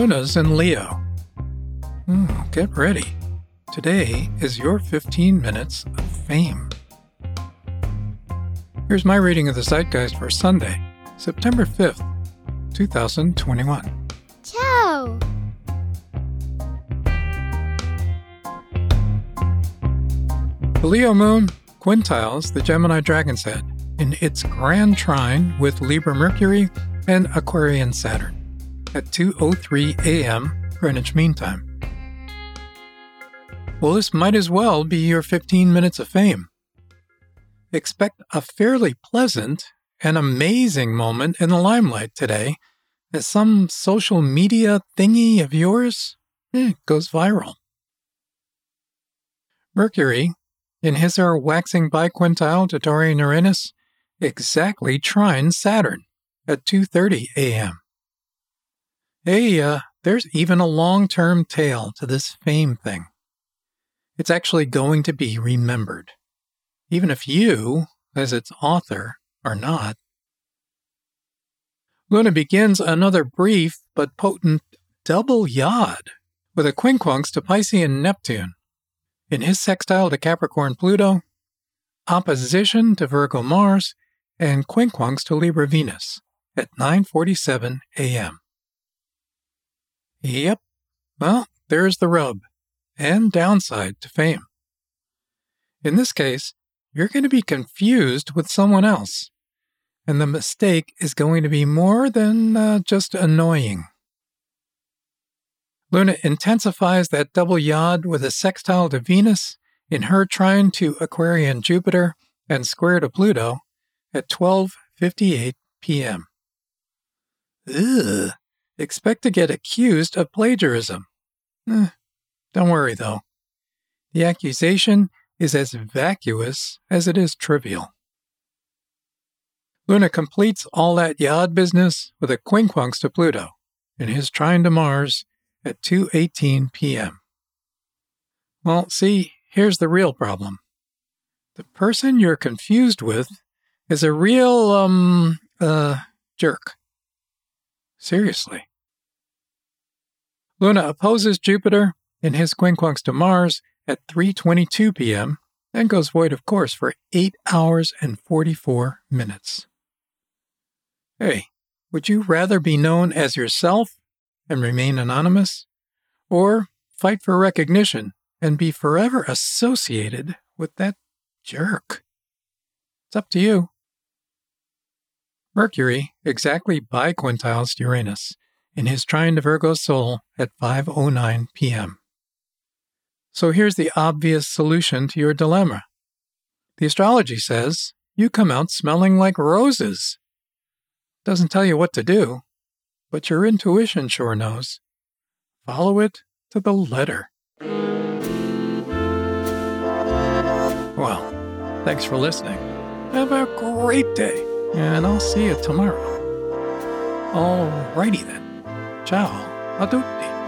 Luna's in Leo. Mm, get ready. Today is your 15 minutes of fame. Here's my reading of the Zeitgeist for Sunday, September 5th, 2021. Ciao! The Leo moon quintiles the Gemini dragon's head in its grand trine with Libra Mercury and Aquarian Saturn at 2:03 a.m. Greenwich Mean Time. Well, this might as well be your 15 minutes of fame. Expect a fairly pleasant and amazing moment in the limelight today as some social media thingy of yours eh, goes viral. Mercury, in his or waxing biquintile to Taurean Uranus, exactly trines Saturn at 2:30 a.m. Hey, uh, there's even a long-term tail to this fame thing. It's actually going to be remembered, even if you, as its author, are not. Luna begins another brief but potent double yod with a quincunx to Piscean Neptune. In his sextile to Capricorn Pluto, opposition to Virgo Mars, and quincunx to Libra Venus at 9:47 a.m. Yep. Well, there's the rub and downside to fame. In this case, you're going to be confused with someone else, and the mistake is going to be more than uh, just annoying. Luna intensifies that double yod with a sextile to Venus in her trine to Aquarian Jupiter and square to Pluto at 12:58 p.m. Ugh. Expect to get accused of plagiarism. Eh, don't worry though. The accusation is as vacuous as it is trivial. Luna completes all that yod business with a quincunx to Pluto in his trine to Mars at 2:18 p.m. Well, see, here's the real problem. The person you're confused with is a real um uh jerk. Seriously. Luna opposes Jupiter in his quincunx to Mars at 3:22 p.m. and goes void of course for 8 hours and 44 minutes. Hey, would you rather be known as yourself and remain anonymous or fight for recognition and be forever associated with that jerk? It's up to you. Mercury exactly biquintiles Uranus in his trine to Virgo Sol at 5:09 p.m. So here's the obvious solution to your dilemma. The astrology says you come out smelling like roses. Doesn't tell you what to do, but your intuition sure knows. Follow it to the letter. Well, thanks for listening. Have a great day, and I'll see you tomorrow. Alrighty then. Ciao a tutti.